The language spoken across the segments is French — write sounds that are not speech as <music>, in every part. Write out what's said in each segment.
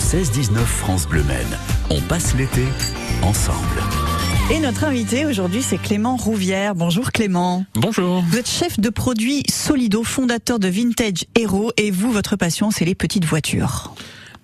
16-19 France Bleu Maine. On passe l'été ensemble. Et notre invité aujourd'hui, c'est Clément Rouvière. Bonjour Clément. Bonjour. Vous êtes chef de produit Solido, fondateur de Vintage Hero, et vous, votre passion, c'est les petites voitures.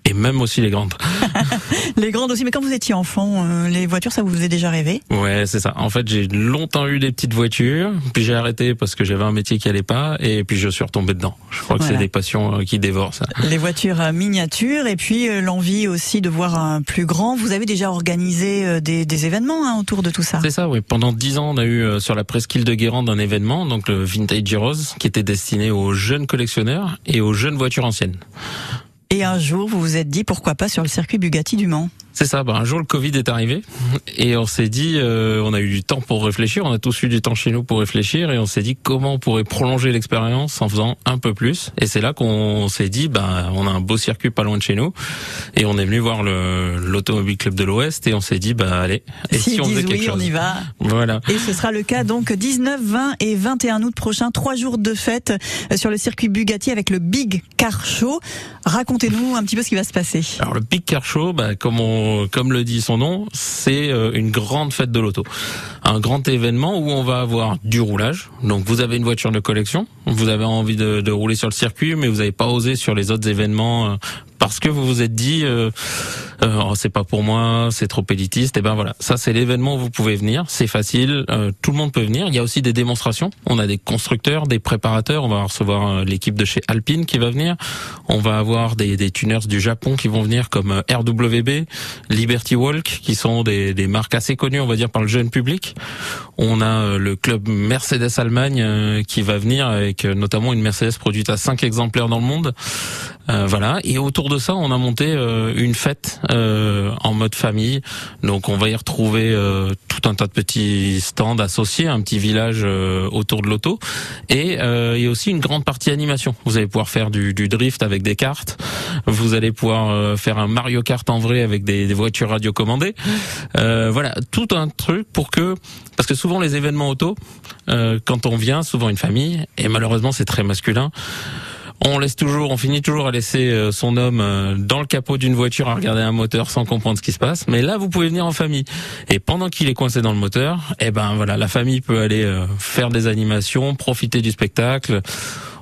Et même aussi les grandes. <laughs> <laughs> les grandes aussi. Mais quand vous étiez enfant, euh, les voitures, ça vous faisait déjà rêver? Ouais, c'est ça. En fait, j'ai longtemps eu des petites voitures, puis j'ai arrêté parce que j'avais un métier qui allait pas, et puis je suis retombé dedans. Je crois que c'est des passions euh, qui dévorent ça. Les voitures euh, miniatures, et puis l'envie aussi de voir un plus grand. Vous avez déjà organisé des, des événements hein, autour de tout ça? C'est ça, oui. Pendant dix ans, on a eu sur la presqu'île de Guérande un événement, donc le Vintage Heroes, qui était destiné aux jeunes collectionneurs et aux jeunes voitures anciennes. Et un jour, vous vous êtes dit pourquoi pas sur le circuit Bugatti du Mans? C'est ça. Ben, un jour, le Covid est arrivé et on s'est dit, euh, on a eu du temps pour réfléchir. On a tous eu du temps chez nous pour réfléchir et on s'est dit comment on pourrait prolonger l'expérience en faisant un peu plus. Et c'est là qu'on s'est dit, ben, on a un beau circuit pas loin de chez nous et on est venu voir le l'automobile club de l'Ouest et on s'est dit, ben, allez. Et si, on faisait quelque chose on y va. Voilà. Et ce sera le cas donc 19, 20 et 21 août prochain, trois jours de fête euh, sur le circuit Bugatti avec le Big Car Show. Racontez-nous un petit peu ce qui va se passer. Alors le Big Car Show, ben, comme on comme le dit son nom, c'est euh, une grande fête de l'auto. Un grand événement où on va avoir du roulage. Donc vous avez une voiture de collection, vous avez envie de, rouler sur le circuit, mais vous n'avez pas osé sur les autres événements euh, parce que vous vous êtes dit euh, euh, oh, c'est pas pour moi, c'est trop élitiste. Et ben voilà, ça c'est l'événement où vous pouvez venir, c'est facile, euh, tout le monde peut venir. Il y a aussi des démonstrations. On a des constructeurs, des préparateurs. On va recevoir euh, l'équipe de chez Alpine qui va venir. On va avoir des, des tuners du Japon qui vont venir comme RWB, Liberty Walk, qui sont des, des marques assez connues, on va dire par le jeune public. On a le club Mercedes Allemagne qui va venir avec notamment une Mercedes produite à 5 exemplaires dans le monde. voilà. Et autour de ça, on a monté une fête euh, en mode famille. Donc on va y retrouver euh, tout un tas de petits stands associés, un petit village euh, autour de l'auto, et il y a aussi une grande partie animation. Vous allez pouvoir faire du, du drift avec des cartes, vous allez pouvoir faire un Mario Kart en vrai avec des, des voitures radiocommandées. voilà, tout un truc pour que parce que souvent les événements auto, quand on vient, souvent une famille, et malheureusement c'est très masculin on laisse toujours, on finit toujours à laisser euh, son homme euh, dans le capot d'une voiture à regarder un moteur sans comprendre ce qui se passe. Mais là, vous pouvez venir en famille. Et pendant qu'il est coincé dans le moteur, eh ben voilà, la famille peut aller euh, faire des animations, profiter du spectacle.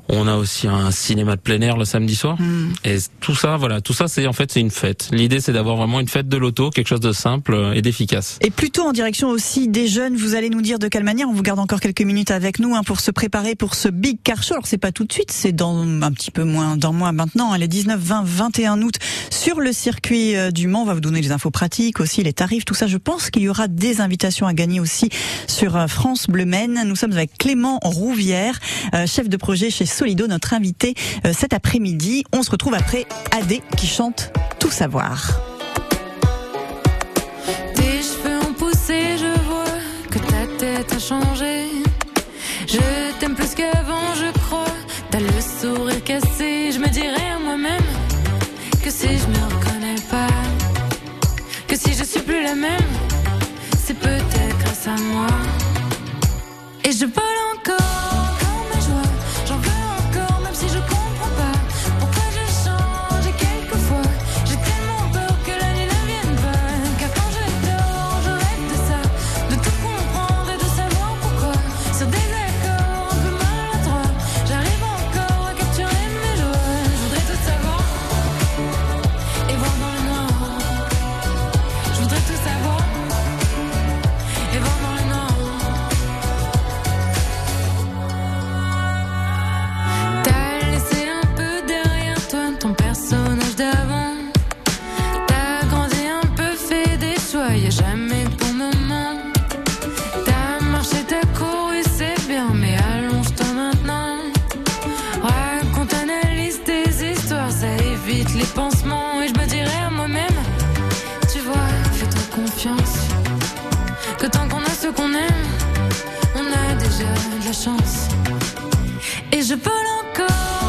On a aussi un cinéma de plein air le samedi soir. Hmm. Et tout ça, voilà, tout ça, c'est en fait c'est une fête. L'idée, c'est d'avoir vraiment une fête de l'auto, quelque chose de simple et d'efficace. Et plutôt en direction aussi des jeunes. Vous allez nous dire de quelle manière. On vous garde encore quelques minutes avec nous hein, pour se préparer pour ce big car show. Alors c'est pas tout de suite, c'est dans un petit peu moins d'un mois maintenant. Hein, les 19, 20, 21 août sur le circuit euh, du Mans. On va vous donner les infos pratiques aussi, les tarifs, tout ça. Je pense qu'il y aura des invitations à gagner aussi sur euh, France Bleu Maine. Nous sommes avec Clément Rouvière, euh, chef de projet chez Solido, notre invité euh, cet après-midi. On se retrouve après Adé qui chante Tout savoir. Tes cheveux ont poussé, je vois que ta tête a changé. Je t'aime plus qu'avant, je crois. T'as le sourire cassé, je me dirais à moi-même que si je me reconnais pas, que si je suis plus la même, c'est peut-être grâce à moi. Et je vole voyais jamais de bon moment. T'as marché, t'as couru, c'est bien, mais allonge-toi maintenant. Raconte, analyse tes histoires, ça évite les pansements. Et je me dirais à moi-même, tu vois, fais-toi confiance. Que tant qu'on a ce qu'on aime, on a déjà de la chance. Et je peux encore.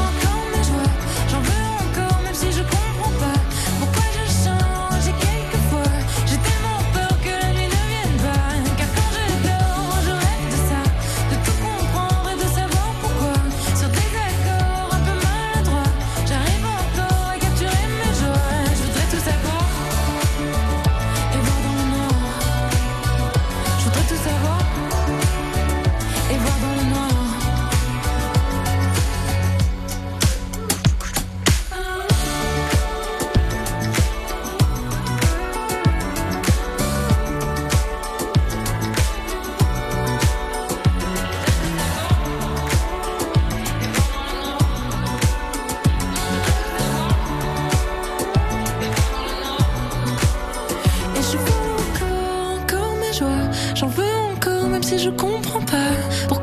Si je comprends pas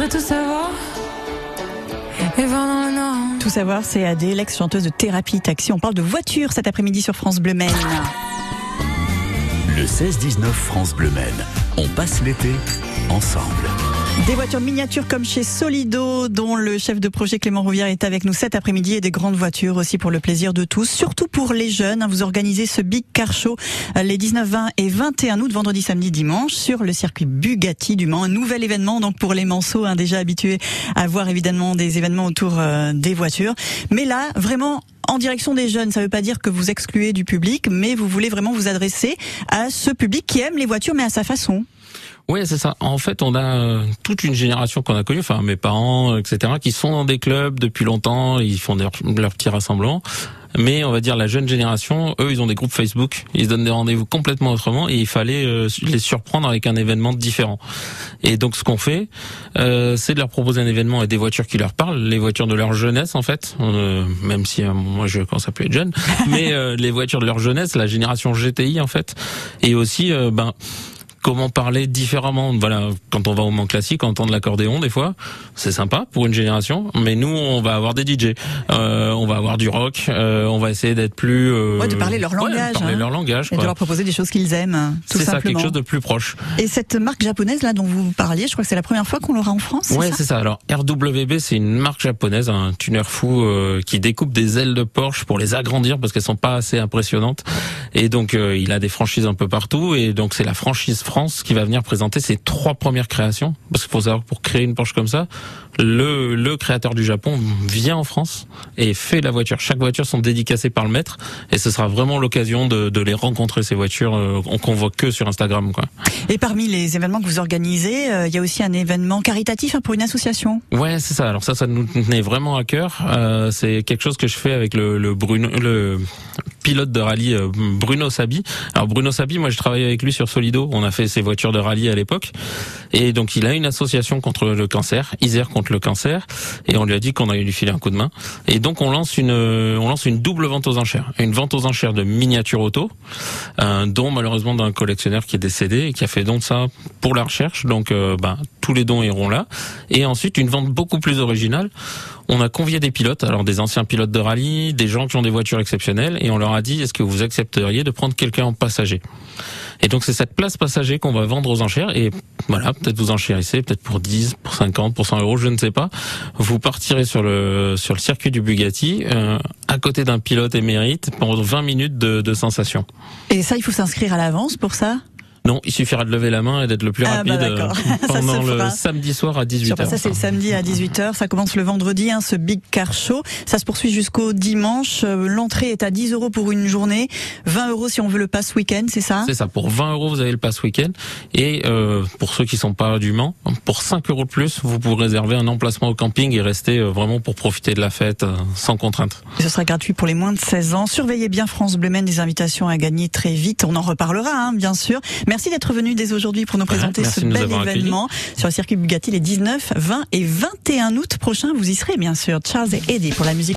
voudrais tout savoir et voir dans le noir. Tout savoir, c'est Adé, l'ex-chanteuse de Thérapie Taxi. On parle de voiture cet après-midi sur France Bleu Maine. Le 16-19 France Bleu Maine. On passe l'été ensemble. Des voitures miniatures comme chez Solido, dont le chef de projet Clément Rouvière est avec nous cet après-midi, et des grandes voitures aussi pour le plaisir de tous, surtout pour les jeunes. Vous organisez ce Big Car Show euh, les 19, 20 et 21 août, vendredi, samedi, dimanche, sur le circuit Bugatti du Mans. Un nouvel événement donc pour les Manceaux, hein, déjà habitués à voir évidemment des événements autour euh, des voitures. Mais là, vraiment en direction des jeunes. Ça ne veut pas dire que vous excluez du public, mais vous voulez vraiment vous adresser à ce public qui aime les voitures, mais à sa façon. Oui, c'est ça. En fait, on a euh, toute une génération qu'on a connue, enfin mes parents, etc., qui sont dans des clubs depuis longtemps, ils font leurs petits rassemblements. Mais on va dire la jeune génération, eux, ils ont des groupes Facebook, ils se donnent des rendez-vous complètement autrement et il fallait euh, les surprendre avec un événement différent. Et donc ce qu'on fait, euh, c'est de leur proposer un événement et des voitures qui leur parlent, les voitures de leur jeunesse en fait, Euh, même si euh, moi je commence à plus être jeune, <laughs> mais euh, les voitures de leur jeunesse, la génération GTI en fait, et aussi ben comment parler différemment. Voilà, quand on va au Mans classique, entendre l'accordéon des fois, c'est sympa pour une génération. Mais nous, on va avoir des DJ, euh, on va avoir du rock, euh, on va essayer d'être plus euh, Ouais, de parler leur ouais, langage, de parler hein. leur langage. Et de leur proposer des choses qu'ils aiment, tout C'est ça, quelque chose de plus proche. Et cette marque japonaise là dont vous parliez, je crois que c'est la première fois qu'on l'aura en France. Ouais, c'est ça. Alors RWB, c'est une marque japonaise, un tuner fou euh, qui découpe des ailes de Porsche pour les agrandir parce qu'elles sont pas assez impressionnantes. Et donc euh, il a des franchises un peu partout. Et donc c'est la franchise France qui va venir présenter ses trois premières créations. Parce qu'il faut savoir que pour créer une Porsche comme ça, le le créateur du Japon vient en France et fait la voiture. Chaque voiture sont dédicacées par le maître. Et ce sera vraiment l'occasion de, de les rencontrer ces voitures. Euh, on convoque que sur Instagram, quoi. Et parmi les événements que vous organisez, euh, il y a aussi un événement caritatif hein, pour une association. Ouais, c'est ça. Alors ça, ça nous tenait vraiment à cœur. Euh, c'est quelque chose que je fais avec le, le Bruno, le pilote de rallye euh, Bruno Sabi. Alors Bruno Sabi, moi, je travaillais avec lui sur Solido. On a fait ses voitures de rallye à l'époque, et donc il a une association contre le cancer, Isère contre le cancer, et on lui a dit qu'on allait lui filer un coup de main. Et donc on lance une, on lance une double vente aux enchères, une vente aux enchères de miniatures auto, un don malheureusement d'un collectionneur qui est décédé et qui a fait don de ça pour la recherche. Donc, euh, ben, tous les dons iront là. Et ensuite, une vente beaucoup plus originale. On a convié des pilotes, alors des anciens pilotes de rallye, des gens qui ont des voitures exceptionnelles, et on leur a dit est-ce que vous accepteriez de prendre quelqu'un en passager? Et donc c'est cette place passager qu'on va vendre aux enchères, et voilà, peut-être vous enchérissez, peut-être pour 10, pour 50, pour 100 euros, je ne pas. Vous partirez sur le sur le circuit du Bugatti, euh, à côté d'un pilote émérite, pendant 20 minutes de, de sensations. Et ça, il faut s'inscrire à l'avance pour ça? Non, il suffira de lever la main et d'être le plus Ah, bah, rapide euh, <laughs> pendant le fera. samedi soir à Sur- 18h. Ça, c'est le samedi à 18h. Ça commence le vendredi, hein, ce Big Car Show. Ça se poursuit jusqu'au dimanche. Euh, L'entrée est à 10 euros pour une journée, 20 euros si on veut le pass week-end, c'est ça? C'est ça, pour 20 euros vous avez le pass week-end et euh, pour ceux qui sont pas du Mans, pour 5 euros de plus vous pourrez réserver un emplacement au camping et rester euh, vraiment pour profiter de la fête sans contrainte. Et Ce sera gratuit pour les moins de 16 ans. Surveillez bien France Bleu des invitations à gagner très vite. On en reparlera, hein, bien sûr. Merci d'être venu dès aujourd'hui pour nous présenter ce bel événement sur le circuit Bugatti les 19, 20 et 21 août prochains. Vous y serez, bien sûr. Charles et Eddie pour la musique.